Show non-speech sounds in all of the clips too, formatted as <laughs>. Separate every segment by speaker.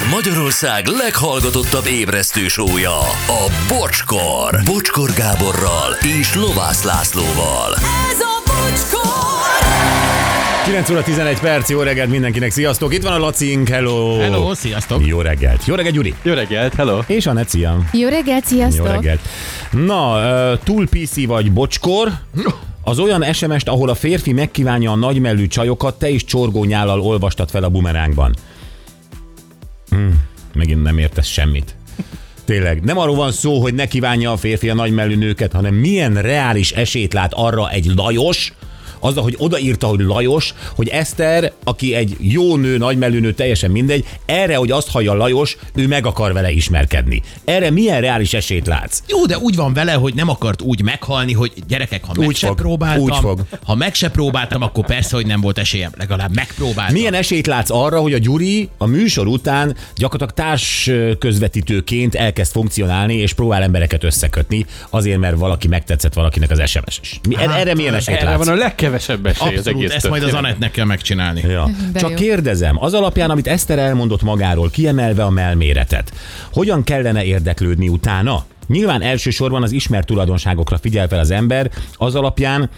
Speaker 1: Ez Magyarország leghallgatottabb ébresztő sója, a Bocskor. Bocskor Gáborral és Lovász Lászlóval.
Speaker 2: Ez a bocskor!
Speaker 3: 9 óra 11 perc, jó reggelt mindenkinek, sziasztok! Itt van a Lacink, hello!
Speaker 4: Hello, sziasztok!
Speaker 3: Jó reggelt! Jó reggelt, Gyuri!
Speaker 4: Jó reggelt, hello!
Speaker 3: És a szia!
Speaker 5: Jó reggelt,
Speaker 3: Jó
Speaker 5: sziasztok!
Speaker 3: reggelt! Na, túl PC vagy bocskor, az olyan SMS-t, ahol a férfi megkívánja a nagymellű csajokat, te is csorgónyállal olvastad fel a bumerángban. Hmm, megint nem értesz semmit. Tényleg, nem arról van szó, hogy ne kívánja a férfi a nagymellű nőket, hanem milyen reális esélyt lát arra egy Lajos, azzal, hogy odaírta, hogy Lajos, hogy Eszter, aki egy jó nő, nagymellű nő, teljesen mindegy, erre, hogy azt hallja Lajos, ő meg akar vele ismerkedni. Erre milyen reális esélyt látsz?
Speaker 4: Jó, de úgy van vele, hogy nem akart úgy meghalni, hogy gyerekek, ha meg
Speaker 3: Úgy
Speaker 4: se
Speaker 3: fog,
Speaker 4: próbáltam,
Speaker 3: úgy fog.
Speaker 4: ha meg se próbáltam, akkor persze, hogy nem volt esélyem, legalább megpróbáltam.
Speaker 3: Milyen esélyt látsz arra, hogy a Gyuri a műsor után gyakorlatilag társ közvetítőként elkezd funkcionálni, és próbál embereket összekötni, azért, mert valaki megtetszett valakinek az SMS-es. Mi, hát, erre milyen esélyt
Speaker 6: Erre
Speaker 3: látsz?
Speaker 6: van a legkevesebb esély az
Speaker 4: Abszolút,
Speaker 6: egész
Speaker 4: ezt majd az. Anettnek kell megcsinálni.
Speaker 3: Ja.
Speaker 5: De
Speaker 3: Csak
Speaker 5: jó.
Speaker 3: kérdezem, az alapján, amit Eszter elmondott magáról, kiemelve a melméretet, hogyan kellene érdeklődni utána? Nyilván elsősorban az ismert tulajdonságokra figyel fel az ember, az alapján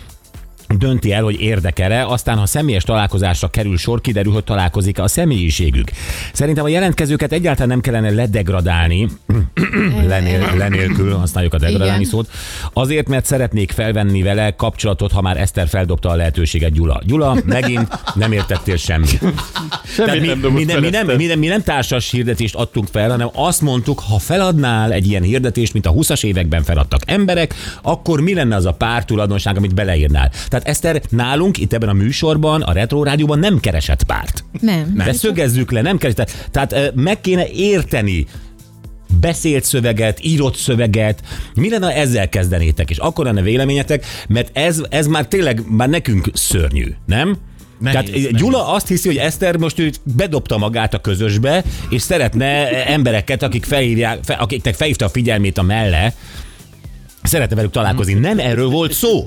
Speaker 3: dönti el, hogy érdekel-e, aztán ha személyes találkozásra kerül sor, kiderül, hogy találkozik a személyiségük. Szerintem a jelentkezőket egyáltalán nem kellene ledegradálni, lenél, lenélkül használjuk a degradálni
Speaker 5: Igen.
Speaker 3: szót, azért, mert szeretnék felvenni vele kapcsolatot, ha már Eszter feldobta a lehetőséget Gyula. Gyula, megint nem értettél semmit.
Speaker 6: Semmit
Speaker 3: mi,
Speaker 6: nem
Speaker 3: mi, nem, mi, nem, mi, nem, mi nem társas hirdetést adtunk fel, hanem azt mondtuk, ha feladnál egy ilyen hirdetést, mint a 20-as években feladtak emberek, akkor mi lenne az a pár tulajdonság, amit beleírnál? Tehát Eszter nálunk itt ebben a műsorban, a Retro Rádióban nem keresett párt.
Speaker 5: Nem.
Speaker 3: De szögezzük le, nem keresett. Tehát meg kéne érteni beszélt szöveget, írott szöveget, mi lenne, ha ezzel kezdenétek, és akkor lenne véleményetek, mert ez, ez már tényleg már nekünk szörnyű, nem?
Speaker 4: Nehéz,
Speaker 3: Tehát
Speaker 4: nehéz.
Speaker 3: Gyula azt hiszi, hogy Eszter most ő bedobta magát a közösbe, és szeretne embereket, akik felhívják, fe, akiknek felhívta a figyelmét a melle, szeretne velük találkozni. Nem erről volt szó.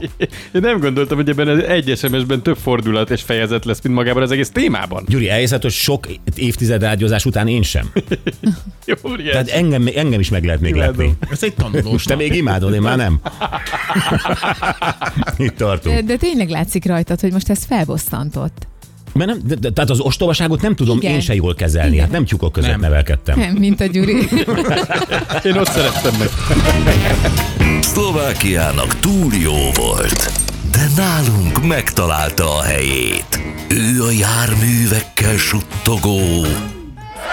Speaker 6: Én nem gondoltam, hogy ebben az egy SMS-ben több fordulat és fejezet lesz, mint magában az egész témában.
Speaker 3: Gyuri, elhiszed, hogy sok évtized rádiózás után én sem. <laughs>
Speaker 6: Jó,
Speaker 3: Tehát engem, engem is meg lehet még
Speaker 6: Imádom.
Speaker 3: lepni.
Speaker 4: Ez egy tanulós
Speaker 3: Te még imádod, én már nem. <laughs> Itt tartunk.
Speaker 5: De, de tényleg látszik rajtad, hogy most ez felbosszantott.
Speaker 3: Mert nem, de, de, tehát az ostobaságot nem tudom
Speaker 5: Igen.
Speaker 3: én se jól kezelni.
Speaker 5: Igen.
Speaker 3: Hát nem tyúkok között. Nem. nevelkedtem.
Speaker 5: Nem, mint a Gyuri. <laughs>
Speaker 6: Én ott szerettem meg.
Speaker 1: Szlovákiának túl jó volt, de nálunk megtalálta a helyét. Ő a járművekkel suttogó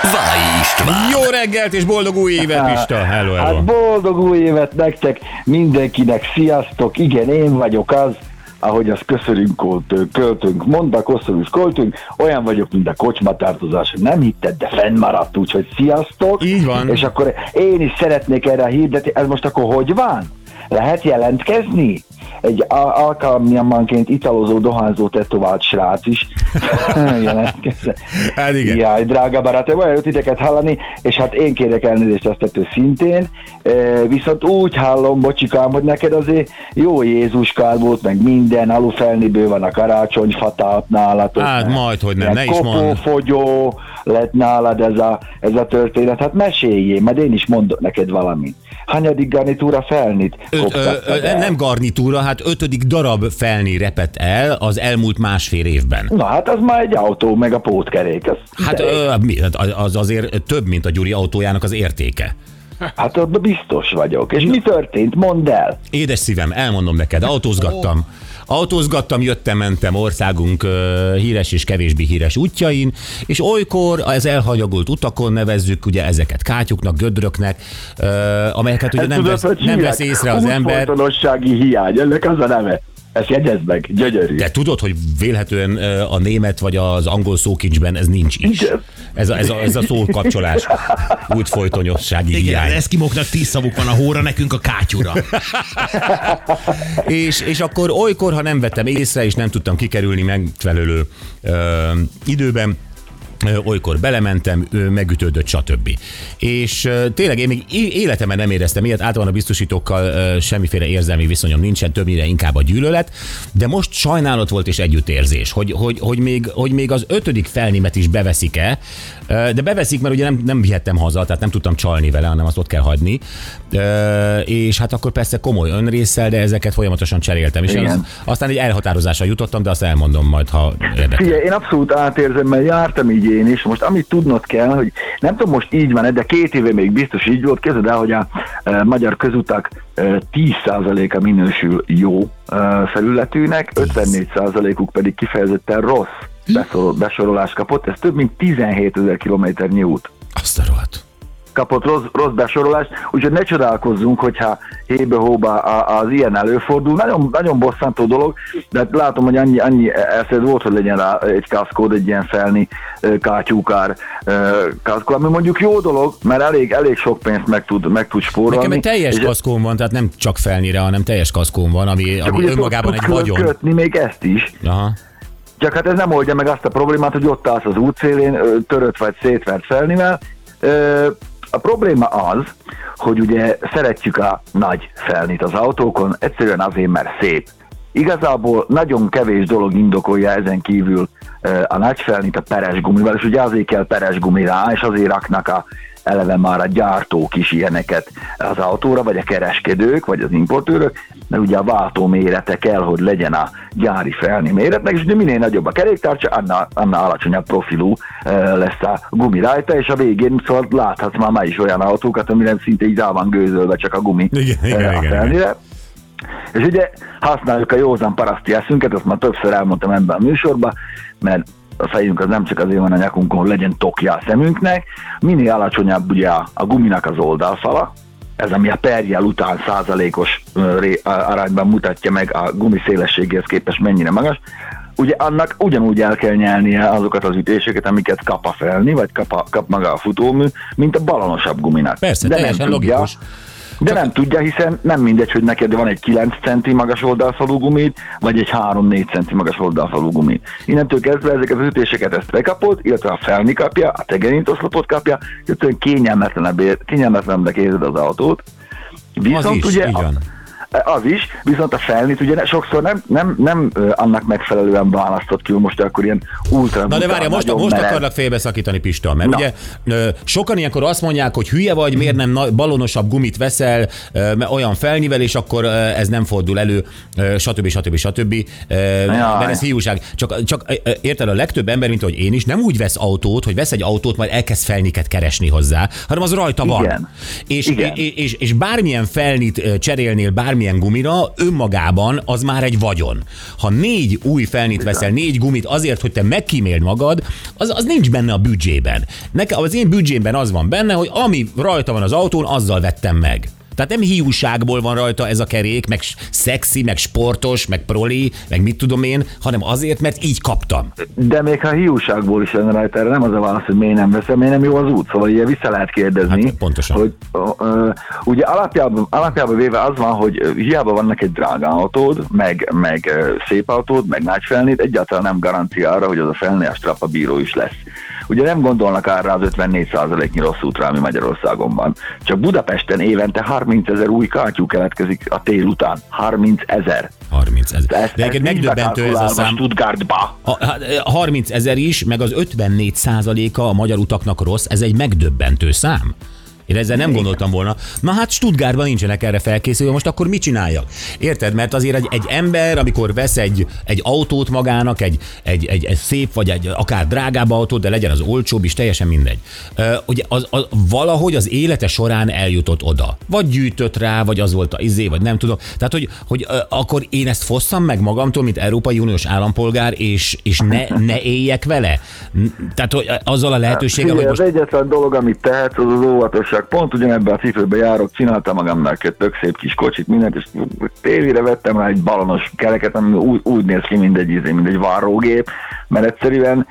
Speaker 1: Váj István.
Speaker 3: Jó reggelt és boldog új évet, Pista! Hello, hello.
Speaker 7: Hát boldog új évet nektek, mindenkinek, sziasztok, igen, én vagyok az, ahogy azt köszönünk, költünk, költünk, mondta, köszönünk, költünk, olyan vagyok, mint a kocsmatartozás, nem hitted, de fennmaradt, úgyhogy sziasztok.
Speaker 3: Így van.
Speaker 7: És akkor én is szeretnék erre hirdetni, ez most akkor hogy van? Lehet jelentkezni? Egy a- alkalmanként italozó, dohányzó, tetovált srác is <laughs> jelentkezzen.
Speaker 3: Hát igen.
Speaker 7: Jaj, drága barátom, olyan jó titeket hallani, és hát én kérek elnézést ezt ettől szintén, viszont úgy hallom, bocsikám, hogy neked azért jó Jézuskál volt, meg minden, alufelniből van a karácsonyfatát nálatok.
Speaker 3: Hát majd, hogy nem, ne is mondd.
Speaker 7: kopófogyó lett nálad ez a, ez a történet, hát meséljél, majd én is mondok neked valamit. Hanyadik garnitúra felnit
Speaker 3: Öt, ö, ö, nem garnitúra, hát ötödik darab felni repett el az elmúlt másfél évben.
Speaker 7: Na hát az már egy autó, meg a pótkerék. Az,
Speaker 3: Hát ö, mi, hát az azért több, mint a Gyuri autójának az értéke.
Speaker 7: hát abban biztos vagyok. És mi történt? Mondd el.
Speaker 3: Édes szívem, elmondom neked, autózgattam. Autózgattam, jöttem, mentem országunk híres és kevésbé híres útjain, és olykor az elhanyagolt utakon nevezzük ugye ezeket kátyuknak, gödröknek, amelyeket ugye
Speaker 7: Ezt
Speaker 3: nem
Speaker 7: tudod,
Speaker 3: vesz, nem vesz észre az ember.
Speaker 7: Hiány, ennek az a neve. Ezt jegyezd meg, gyönyörű.
Speaker 3: De tudod, hogy vélhetően a német vagy az angol szókincsben ez nincs is.
Speaker 7: Igen.
Speaker 3: Ez a, ez a, ez a szókapcsolás, útfolytonyossági
Speaker 4: Igen,
Speaker 3: hiány.
Speaker 4: az eszkimoknak tíz szavuk van a hóra, nekünk a kátyúra.
Speaker 3: És, és akkor olykor, ha nem vettem észre, és nem tudtam kikerülni megfelelő ö, időben, olykor belementem, megütődött, stb. És tényleg én még életemben nem éreztem ilyet, általában a biztosítókkal semmiféle érzelmi viszonyom nincsen, többnyire inkább a gyűlölet, de most sajnálat volt és együttérzés, hogy, hogy, hogy, még, hogy még az ötödik felnimet is beveszik-e, de beveszik, mert ugye nem, nem vihettem haza, tehát nem tudtam csalni vele, hanem azt ott kell hagyni. És hát akkor persze komoly önrészsel, de ezeket folyamatosan cseréltem. És az, aztán egy elhatározásra jutottam, de azt elmondom majd, ha érdekel.
Speaker 7: Figyelj, én abszolút átérzem, mert jártam így én is. Most amit tudnod kell, hogy nem tudom most így van, de két éve még biztos így volt, kezded el, hogy a e, magyar közutak e, 10%-a minősül jó e, felületűnek, 54%-uk pedig kifejezetten rossz beszol- besorolást kapott, ez több mint 17 ezer kilométernyi út.
Speaker 3: Azt a rohadt.
Speaker 7: Kapott rossz, rossz besorolást, úgyhogy ne csodálkozzunk, hogyha hébe-hóba az ilyen előfordul. Nagyon, nagyon bosszantó dolog, de hát látom, hogy annyi, annyi eszed volt, hogy legyen rá egy kaszkód, egy ilyen felni kátyúkár kaszkó, ami mondjuk jó dolog, mert elég, elég sok pénzt meg tud, meg tud spórolni.
Speaker 3: Nekem egy teljes
Speaker 7: És
Speaker 3: kaszkóm van, tehát nem csak felnire, hanem teljes kaszkóm van, ami, ami önmagában egy vagyon.
Speaker 7: kötni még ezt is.
Speaker 3: Aha.
Speaker 7: Csak hát ez nem oldja meg azt a problémát, hogy ott állsz az útszélén, törött vagy szétvert felnivel. A probléma az, hogy ugye szeretjük a nagy felnit az autókon, egyszerűen azért, mert szép. Igazából nagyon kevés dolog indokolja ezen kívül a nagy felnit a peres gumival, és ugye azért kell peres gumi rá, és azért raknak a eleve már a gyártók is ilyeneket az autóra, vagy a kereskedők, vagy az importőrök, mert ugye a váltó mérete kell, hogy legyen a gyári felni méretnek, és ugye minél nagyobb a keréktárcsa, annál, annál alacsonyabb profilú lesz a gumi rajta, és a végén szóval láthatsz már már is olyan autókat, amire szinte így rá van gőzölve csak a gumi
Speaker 3: Igen, igen,
Speaker 7: a
Speaker 3: igen,
Speaker 7: felnire. És ugye használjuk a józan paraszti eszünket, azt már többször elmondtam ebben a műsorban, mert a fejünk az nem csak azért van a nyakunkon, hogy legyen tokja a szemünknek, minél alacsonyabb ugye a, a guminak az oldalfala, ez ami a perjel után százalékos arányban mutatja meg a gumi szélességéhez képest mennyire magas, ugye annak ugyanúgy el kell nyelnie azokat az ütéseket, amiket kap a felni, vagy kap, a, kap maga a futómű, mint a balonosabb guminak.
Speaker 3: Persze,
Speaker 7: De
Speaker 3: teljesen
Speaker 7: nem tudja,
Speaker 3: logikus.
Speaker 7: De nem tudja, hiszen nem mindegy, hogy neked van egy 9 centi magas oldalfalú gumit, vagy egy 3-4 centi magas oldalfalú gumit. Innentől kezdve ezeket az ütéseket ezt bekapod, illetve a felni kapja, a tegerintoszlopot kapja, illetve kényelmetlenebbé, kényelmetlenebbnek érzed az autót. Viszont
Speaker 3: Az is,
Speaker 7: ugye
Speaker 3: így van.
Speaker 7: Az is, viszont a felnit ugye ne- sokszor nem, nem, nem annak megfelelően választott ki, most akkor ilyen ultra
Speaker 3: Na de várja, most, most
Speaker 7: merev.
Speaker 3: akarlak félbeszakítani, Pista, mert
Speaker 7: Na.
Speaker 3: ugye sokan ilyenkor azt mondják, hogy hülye vagy, miért nem balonosabb gumit veszel, mert olyan felnivel, és akkor ez nem fordul elő, stb. stb. stb. Ö, Mert ez hiúság. Csak, csak érted, a legtöbb ember, mint hogy én is, nem úgy vesz autót, hogy vesz egy autót, majd elkezd felniket keresni hozzá, hanem az rajta van.
Speaker 7: Igen.
Speaker 3: És,
Speaker 7: Igen.
Speaker 3: és, és, és bármilyen felnit cserélnél bármilyen gumira, önmagában az már egy vagyon. Ha négy új felnit veszel, négy gumit azért, hogy te megkíméld magad, az, az nincs benne a büdzsében. Nekem az én büdzsémben az van benne, hogy ami rajta van az autón, azzal vettem meg. Tehát nem hiúságból van rajta ez a kerék, meg szexi, meg sportos, meg proli, meg mit tudom én, hanem azért, mert így kaptam.
Speaker 7: De még ha hiúságból is lenne rajta, erre nem az a válasz, hogy miért nem veszem, miért nem jó az út. Szóval ugye vissza lehet kérdezni.
Speaker 3: Hát pontosan.
Speaker 7: Hogy, ö, ugye alapjában, alapjában véve az van, hogy hiába van neked drága autód, meg, meg szép autód, meg nagy felnét, egyáltalán nem garancia arra, hogy az a felné a strapa bíró is lesz. Ugye nem gondolnak arra az 54%-nyi rossz útra, ami Magyarországon van. Csak Budapesten évente 30 ezer új kátyú keletkezik a tél után. 30 ezer.
Speaker 3: 30 ezer. De neked megdöbbentő ez a szám.
Speaker 7: Stuttgartba.
Speaker 3: A, a 30 ezer is, meg az 54 százaléka a magyar utaknak rossz, ez egy megdöbbentő szám. Én ezzel nem gondoltam volna. Na hát Stuttgartban nincsenek erre felkészülve, most akkor mit csináljak? Érted? Mert azért egy, egy ember, amikor vesz egy, egy autót magának, egy, egy, egy, egy szép, vagy egy akár drágább autót, de legyen az olcsóbb is, teljesen mindegy. Ugye az, az, valahogy az élete során eljutott oda. Vagy gyűjtött rá, vagy az volt a izé, vagy nem tudom. Tehát, hogy, hogy akkor én ezt fosszam meg magamtól, mint Európai Uniós állampolgár, és, és ne, ne éljek vele? Tehát, hogy azzal a lehetőséggel, hogy
Speaker 7: Figyelj,
Speaker 3: most
Speaker 7: az egyetlen dolog, amit tehetsz, az az óvatosság voltak, pont ugyanebben a cipőben járok, csináltam magamnak egy tök szép kis kocsit, mindent, és tévére vettem rá egy balonos kereket, ami úgy, úgy néz ki, mint egy, izé, mint egy varrógép, mert egyszerűen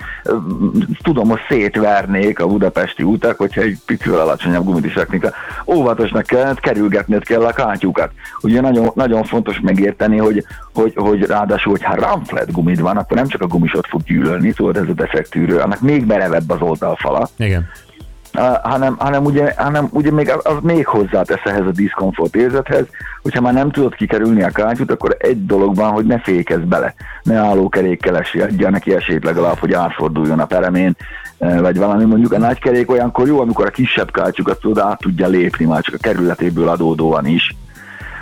Speaker 7: tudom, hogy szétvernék a budapesti utak, hogyha egy picivel alacsonyabb gumit is raknék. Óvatosnak kellett, kerülgetned kell a kátyukat. Ugye nagyon, nagyon fontos megérteni, hogy, hogy, hogy ráadásul, hogyha ramflet gumid van, akkor nem csak a gumisot fog gyűlölni, tudod, ez a defektűrő, annak még merevebb az oldalfala,
Speaker 3: Igen.
Speaker 7: Hanem, hanem, ugye, hanem ugye még az, még hozzátesz ehhez a diszkomfort érzethez, hogyha már nem tudod kikerülni a kátyút, akkor egy dolog van, hogy ne fékezz bele, ne állókerékkel esélye, adja neki esélyt legalább, hogy átforduljon a peremén, uh, vagy valami. Mondjuk a nagy kerék olyankor jó, amikor a kisebb kátyukat tudod át tudja lépni, már csak a kerületéből adódóan is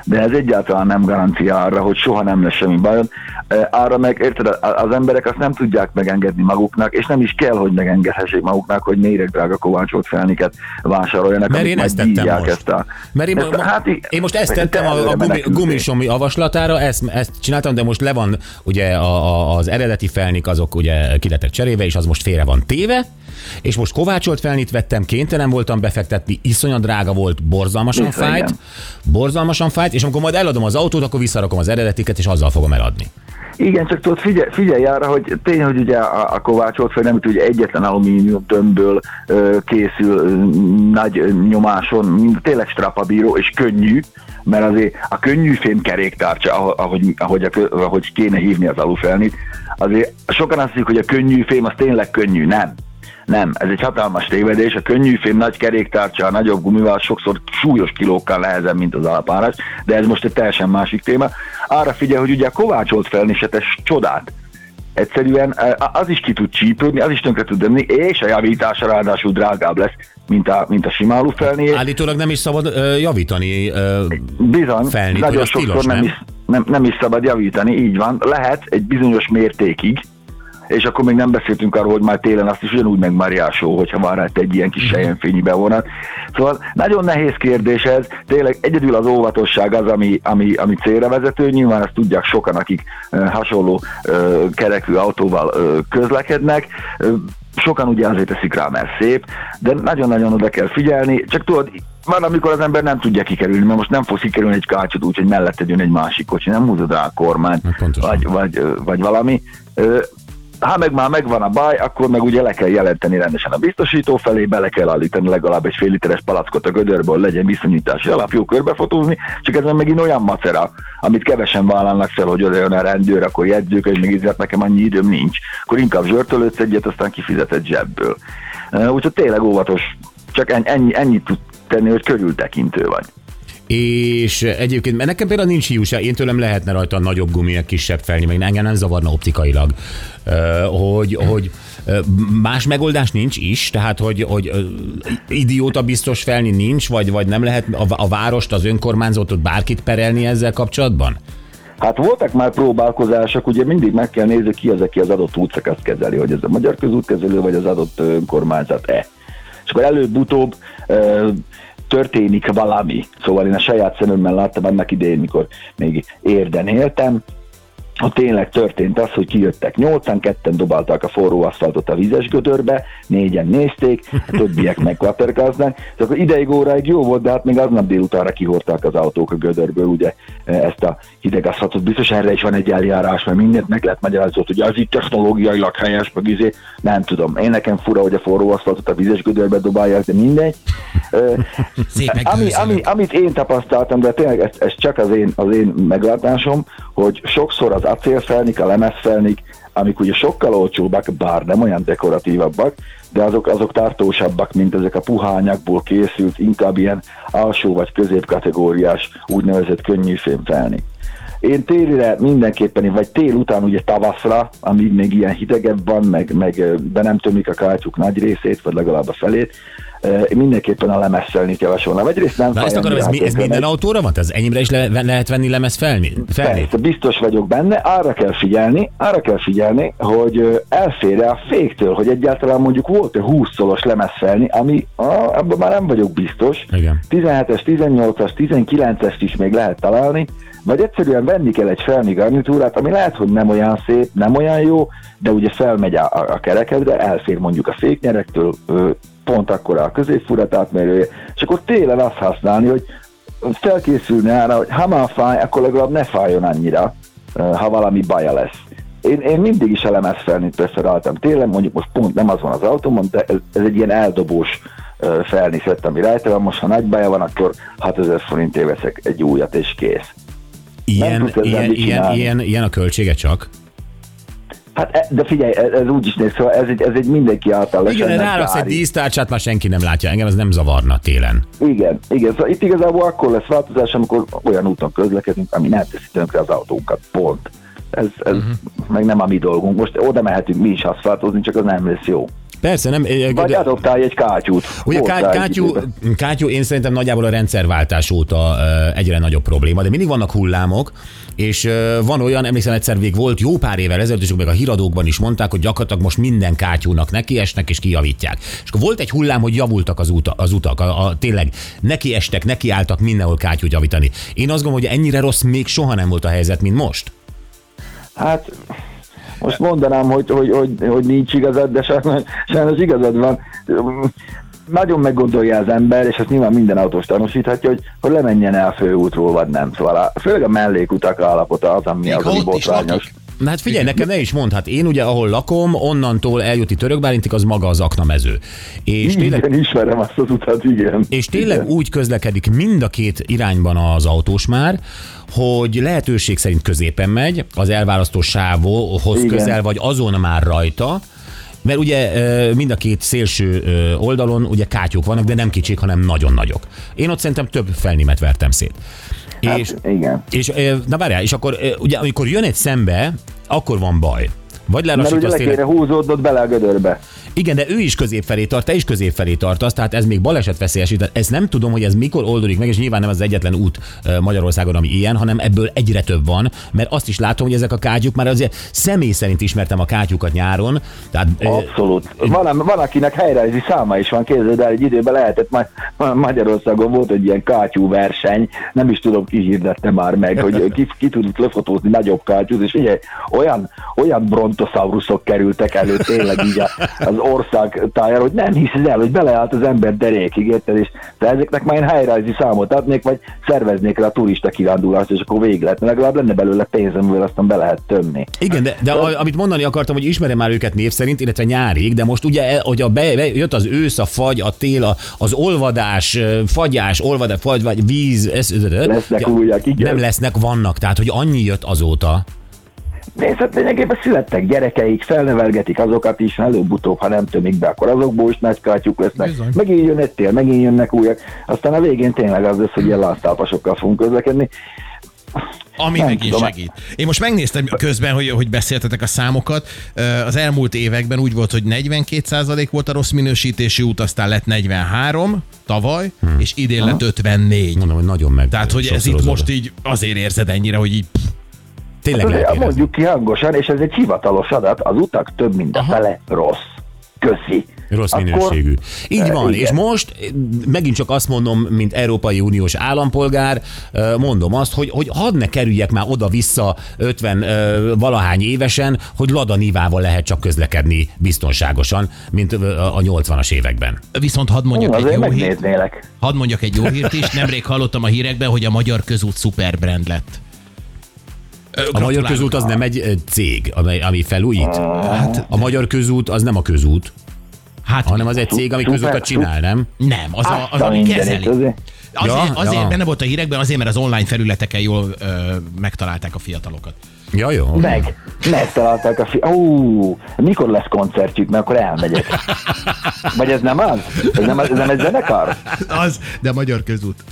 Speaker 7: de ez egyáltalán nem garancia arra, hogy soha nem lesz semmi bajod. E, Arra meg, érted, az emberek azt nem tudják megengedni maguknak, és nem is kell, hogy megengedhessék maguknak, hogy méreg drága kovácsolt felniket vásároljanak.
Speaker 3: Mert én ezt tettem most.
Speaker 7: Ezt a,
Speaker 3: Mert én,
Speaker 7: ezt
Speaker 3: mo-
Speaker 7: hát
Speaker 3: én most ezt
Speaker 7: te
Speaker 3: tettem a, a gumi, gumisom javaslatára, ezt, ezt csináltam, de most le van, ugye a, a, az eredeti felnik azok ugye ki lettek cserélve, és az most félre van téve, és most kovácsolt felnit vettem, kénytelen voltam befektetni, iszonyat drága volt, borzalmasan
Speaker 7: Bizony,
Speaker 3: fájt,
Speaker 7: igen.
Speaker 3: borzalmasan fájt, és amikor majd eladom az autót, akkor visszarakom az eredetiket, és azzal fogom eladni.
Speaker 7: Igen, csak tudod, figyelj, figyelj arra, hogy tény, hogy ugye a, a kovácsolt fel nem ugye egyetlen alumínium tömbből ö, készül ö, nagy nyomáson, mint tényleg strapabíró és könnyű, mert azért a könnyű fém keréktárcsa, ahogy, ahogy, a, ahogy kéne hívni az alufelnit, azért sokan azt hiszik, hogy a könnyű fém az tényleg könnyű, nem. Nem, ez egy hatalmas tévedés. A könnyű fém nagy keréktárcsa, a nagyobb gumival sokszor súlyos kilókkal nehezebb, mint az alapáras, de ez most egy teljesen másik téma. Arra figyelj, hogy ugye a kovácsolt felnisetes csodát, egyszerűen eh, az is ki tud csípődni, az is tönkre tud dömni, és a javítása ráadásul drágább lesz, mint a, mint a sima alufelné.
Speaker 3: Állítólag nem is szabad ö, javítani. Ö,
Speaker 7: Bizony,
Speaker 3: felnit,
Speaker 7: nagyon sokszor
Speaker 3: tilos,
Speaker 7: nem,
Speaker 3: nem?
Speaker 7: is, nem, nem is szabad javítani, így van. Lehet egy bizonyos mértékig, és akkor még nem beszéltünk arról, hogy már télen azt is ugyanúgy meg Mariásó, hogyha van rá egy ilyen kis sejemfényi bevonat. Szóval nagyon nehéz kérdés ez, tényleg egyedül az óvatosság az, ami, ami, ami célra vezető, nyilván ezt tudják sokan, akik hasonló kerekű autóval közlekednek, sokan ugye azért teszik rá, mert szép, de nagyon-nagyon oda kell figyelni, csak tudod, van, amikor az ember nem tudja kikerülni, mert most nem fogsz kikerülni egy kácsot úgy, hogy mellette jön egy másik kocsi, nem húzod rá a kormányt,
Speaker 3: Hát
Speaker 7: vagy, vagy, vagy valami. Ha meg már megvan a baj, akkor meg ugye le kell jelenteni rendesen a biztosító felé, bele kell állítani legalább egy fél literes palackot a gödörből, legyen viszonyítási alap, jó körbefotózni, csak ez megint olyan macera, amit kevesen vállalnak fel, hogy jön a rendőr, akkor jegyzők, hogy még ízért nekem annyi időm nincs. Akkor inkább zsörtölődsz egyet, aztán kifizetett zsebből. Úgyhogy tényleg óvatos, csak ennyi, ennyit tud tenni, hogy körültekintő vagy.
Speaker 3: És egyébként, mert nekem például nincs hiúság, én tőlem lehetne rajta nagyobb gumi, meg kisebb felni, meg engem nem zavarna optikailag, hogy, hogy ö, más megoldás nincs is, tehát hogy, hogy idióta biztos felni nincs, vagy, vagy nem lehet a, a várost, az önkormányzatot bárkit perelni ezzel kapcsolatban?
Speaker 7: Hát voltak már próbálkozások, ugye mindig meg kell nézni, ki az, aki az adott útszakaszt kezeli, hogy ez a magyar közútkezelő, vagy az adott önkormányzat-e. És akkor előbb-utóbb történik valami. Szóval én a saját szememmel láttam annak idején, mikor még érden éltem, ott tényleg történt az, hogy kijöttek nyolcan, ketten dobálták a forró aszfaltot a vizes gödörbe, négyen nézték, a többiek megkvaterkáznak, és akkor ideig óráig jó volt, de hát még aznap délutánra kihordták az autók a gödörből, ugye ezt a hideg aszfaltot. Biztos erre is van egy eljárás, mert mindent meg lehet magyarázni, hogy az itt technológiailag helyes, meg izé, nem tudom. Én nekem fura, hogy a forró aszfaltot a vizes gödörbe dobálják, de mindegy. Ami, ami, amit én tapasztaltam, de tényleg ez, ez csak az én, az én meglátásom, hogy sokszor az acélfelnik, a lemezfelnik, amik ugye sokkal olcsóbbak, bár nem olyan dekoratívabbak, de azok, azok tartósabbak, mint ezek a puhányakból készült, inkább ilyen alsó vagy középkategóriás úgynevezett könnyűfém felnik. Én télire mindenképpen, vagy tél után ugye tavaszra, amíg még ilyen hidegebb van, meg, meg be nem tömik a kátyuk nagy részét, vagy legalább a felét, mindenképpen a lemezfelnit javasolnám. Egyrészt nem
Speaker 3: Na ezt akarom, ez, mi, ez minden autóra van? Ez enyémre is le, lehet venni lemez felni? felni?
Speaker 7: Persze, biztos vagyok benne, arra kell figyelni, arra kell figyelni, hogy ö, elfér-e a féktől, hogy egyáltalán mondjuk volt-e 20 szolos lemezfelni, ami ah, abban már nem vagyok biztos.
Speaker 3: Igen.
Speaker 7: 17-es, 18-as, 19-est is még lehet találni, vagy egyszerűen venni kell egy felmi garnitúrát, ami lehet, hogy nem olyan szép, nem olyan jó, de ugye felmegy a, a, a kerekedre, elfér mondjuk a féknyerektől, pont akkor a középfurat átmérője, és akkor télen azt használni, hogy felkészülni arra, hogy ha már fáj, akkor legalább ne fájjon annyira, ha valami baja lesz. Én, én mindig is elemez felnit preferáltam télen, mondjuk most pont nem az van az autómon, de ez, ez egy ilyen eldobós felniszett, ami rajta van, most ha nagy baja van, akkor 6000 forintért veszek egy újat, és kész.
Speaker 3: Ilyen, ilyen, ilyen, ilyen, ilyen a költsége csak.
Speaker 7: Hát, e- de figyelj, ez, ez úgy is néz, szóval ez egy, ez egy mindenki által
Speaker 3: Igen, ráraksz egy dísztárcsát, már senki nem látja. Engem ez nem zavarna télen.
Speaker 7: Igen, igen, szóval itt igazából akkor lesz változás, amikor olyan úton közlekedünk, ami nem teszi tönkre az autónkat, pont. Ez, ez uh-huh. meg nem a mi dolgunk. Most oda mehetünk mi is aszfaltozni, csak az nem lesz jó.
Speaker 3: Persze, nem. eh,
Speaker 7: Vagy
Speaker 3: de-
Speaker 7: adoptál egy kátyút.
Speaker 3: Ugye ká- kátyú, kátyú, én szerintem nagyjából a rendszerváltás óta ö, egyre nagyobb probléma, de mindig vannak hullámok, és van olyan, emlékszem egyszer még volt jó pár évvel ezelőtt, és meg a híradókban is mondták, hogy gyakorlatilag most minden kátyúnak nekiesnek és kijavítják. És akkor volt egy hullám, hogy javultak az, uta, az utak, a, a, tényleg nekiestek, nekiálltak mindenhol kátyút javítani. Én azt gondolom, hogy ennyire rossz még soha nem volt a helyzet, mint most.
Speaker 7: Hát most mondanám, hogy, hogy, hogy, hogy nincs igazad, de sajnos, sajnos igazad van. Nagyon meggondolja az ember, és ezt nyilván minden autós tanúsíthatja, hogy, hogy lemenjen el főútról, vagy nem. Szóval a, főleg a mellékutak állapota az, ami,
Speaker 4: Még
Speaker 7: az, ami botrányos.
Speaker 3: Na hát figyelj, nekem ne is mondd, hát én ugye, ahol lakom, onnantól eljutni Törökbálintig, az maga az aknamező. És tényleg,
Speaker 7: Igen, ismerem azt az utat, igen.
Speaker 3: És tényleg
Speaker 7: igen.
Speaker 3: úgy közlekedik mind a két irányban az autós már, hogy lehetőség szerint középen megy, az elválasztó sávhoz
Speaker 7: Igen.
Speaker 3: közel, vagy azon már rajta, mert ugye mind a két szélső oldalon ugye kátyók vannak, de nem kicsik, hanem nagyon nagyok. Én ott szerintem több felnémet vertem szét.
Speaker 7: Hát,
Speaker 3: És,
Speaker 7: igen.
Speaker 3: és na várjál, és akkor ugye amikor jön egy szembe, akkor van baj. Vagy
Speaker 7: Mert ugye
Speaker 3: lelassítasz
Speaker 7: le
Speaker 3: tényleg,
Speaker 7: húzódnod bele a gödörbe.
Speaker 3: igen, de ő is közép felé tart, te is közép felé tartasz, tehát ez még baleset veszélyesít. Ezt nem tudom, hogy ez mikor oldódik meg, és nyilván nem az egyetlen út Magyarországon, ami ilyen, hanem ebből egyre több van, mert azt is látom, hogy ezek a kátyuk, már azért személy szerint ismertem a kátyukat nyáron, tehát
Speaker 7: Abszolút. Van, van, akinek helyreállítási száma is van, képzeld el, egy időben lehetett, ma- ma- Magyarországon volt egy ilyen kátyú verseny, nem is tudom, ki hirdette már meg, <laughs> hogy ki, ki tudott lefotózni nagyobb kátyút, és ugye olyan, olyan brontosaurusok kerültek elő tényleg így az ország tájára, hogy nem hiszed el, hogy beleállt az ember derékig, érted, és de ezeknek már én helyreállítási számot adnék, vagy szerveznék rá a turista kirándulást, és akkor végig lehet, mert legalább lenne belőle pénzem, amivel aztán be lehet tömni.
Speaker 3: Igen, de, de a, amit mondani akartam, hogy ismerem már őket név szerint, illetve nyárig, de most ugye, e- hogy a be, be, jött az ősz, a fagy, a tél, a, az olvadás, ö, fagyás, olvadás, fagy, vagy víz, ez,
Speaker 7: Lesznek újak, igen.
Speaker 3: Nem lesznek, vannak, tehát hogy annyi jött azóta.
Speaker 7: Nézd, hát lényegében születtek gyerekeik, felnevelgetik azokat is, előbb-utóbb, ha nem tömik be, akkor azokból is nagy kátyuk lesznek.
Speaker 4: Bizony.
Speaker 7: Megint jön egy tél, megint jönnek újak. Aztán a végén tényleg az lesz, hogy ilyen lásztálpasokkal fogunk közlekedni.
Speaker 4: Ami
Speaker 7: Nem
Speaker 4: megint
Speaker 7: tudom.
Speaker 4: segít. Én most megnéztem közben, hogy, hogy beszéltetek a számokat. Az elmúlt években úgy volt, hogy 42% volt a rossz minősítési út, aztán lett 43 tavaly, és idén lett 54.
Speaker 3: Mondom, hogy nagyon meg.
Speaker 4: Tehát, hogy ez itt most így azért érzed ennyire, hogy így pff,
Speaker 3: Tényleg
Speaker 7: Hát,
Speaker 3: lehet érezni.
Speaker 7: mondjuk ki hangosan, és ez egy hivatalos adat, az utak több mint a fele rossz. Köszi.
Speaker 3: Rossz
Speaker 7: Akkor-
Speaker 3: minőségű. Így
Speaker 7: Eh,
Speaker 3: van,
Speaker 7: igen.
Speaker 3: és most eh, megint csak azt mondom, mint Európai Uniós állampolgár, eh, mondom azt, hogy, hogy hadd ne kerüljek már oda-vissza 50 eh, valahány évesen, hogy Lada Nivával lehet csak közlekedni biztonságosan, mint a 80-as években.
Speaker 4: Viszont hadd mondjak
Speaker 7: Hú,
Speaker 4: egy jó hírt. Hadd mondjak egy jó hírt is. Nemrég hallottam a hírekben, hogy a Magyar Közút szuperbrand lett.
Speaker 3: A Magyar. Közút az nem egy cég, amely, ami felújít.
Speaker 4: Hát,
Speaker 3: A Magyar Közút az nem a közút,
Speaker 4: hát
Speaker 3: hanem az egy cég, ami közútat csinál, nem?
Speaker 4: nem, az, a, az
Speaker 7: Azt a
Speaker 4: ami kezeli.
Speaker 7: azért.
Speaker 4: Azért,
Speaker 3: Ja,
Speaker 4: azért
Speaker 3: ja.
Speaker 4: benne volt a hírekben, azért, mert az online felületeken jól ö, megtalálták a fiatalokat.
Speaker 3: Ja, jó.
Speaker 7: Meg, megtalálták a fi... Ú, mikor lesz koncertjük, mert akkor elmegyek. Vagy ez nem az? Ez nem, ez nem egy zenekar?
Speaker 4: Az, de Magyar Közút.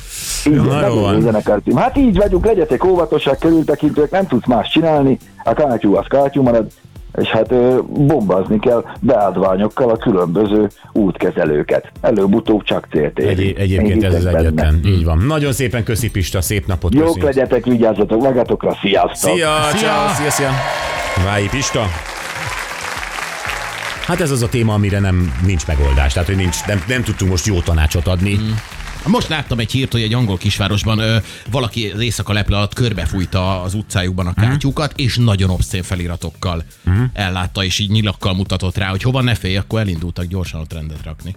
Speaker 7: Így,
Speaker 3: Na,
Speaker 7: nem
Speaker 3: jó van.
Speaker 7: zenekar. Hát így vagyunk, legyetek óvatosak, körültekintőek, nem tudsz más csinálni, a kátyú az kátyú marad, és hát ö, bombazni kell beáldványokkal a különböző útkezelőket. Előbb-utóbb csak célt ér.
Speaker 3: Egy, egyébként ez az egyetlen. Így van. Nagyon szépen köszi Pista, szép napot
Speaker 7: Jók
Speaker 3: köszönjük.
Speaker 7: legyetek, vigyázzatok magatokra, sziasztok!
Speaker 3: Szia,
Speaker 4: Szia!
Speaker 3: ciao, szia, szia. Vályi Pista. Hát ez az a téma, amire nem nincs megoldás. Tehát, hogy nincs, nem, nem tudtunk most jó tanácsot adni. Mm.
Speaker 4: Most láttam egy hírt, hogy egy angol kisvárosban ö, valaki az éjszaka leple alatt körbefújta az utcájukban a kátyúkat, és nagyon obszcén feliratokkal ellátta, és így nyilakkal mutatott rá, hogy hova ne félj, akkor elindultak gyorsan ott rendet rakni.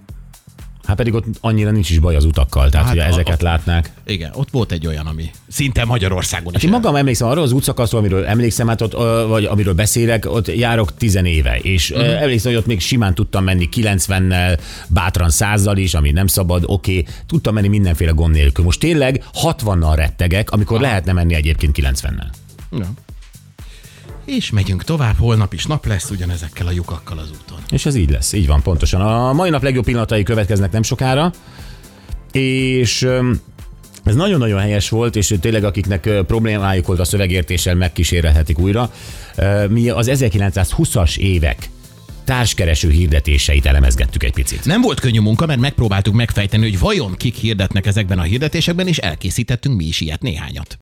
Speaker 3: Hát pedig ott annyira nincs is baj az utakkal, tehát
Speaker 4: Hát
Speaker 3: hogy
Speaker 4: a-
Speaker 3: ezeket
Speaker 4: a-
Speaker 3: látnák.
Speaker 4: Igen, ott volt egy olyan, ami szinte Magyarországon is.
Speaker 3: Hát én magam emlékszem arra az útszakaszról, amiről emlékszem, hát ott, vagy amiről beszélek, ott járok tizenéve, és uh-huh. emlékszem, hogy ott még simán tudtam menni 90-nel, bátran 100 is, ami nem szabad, oké, okay. tudtam menni mindenféle gond nélkül. Most tényleg 60-nal rettegek, amikor lehetne menni egyébként 90-nel.
Speaker 4: Ja. És megyünk tovább, holnap is nap lesz ugyanezekkel a lyukakkal az úton.
Speaker 3: És ez így lesz, így van, pontosan. A mai nap legjobb pillanatai következnek nem sokára, és ez nagyon-nagyon helyes volt, és tényleg akiknek problémájuk volt a szövegértéssel, megkísérelhetik újra. Mi az 1920-as évek társkereső hirdetéseit elemezgettük egy picit.
Speaker 4: Nem volt könnyű munka, mert megpróbáltuk megfejteni, hogy vajon kik hirdetnek ezekben a hirdetésekben, és elkészítettünk mi is ilyet néhányat.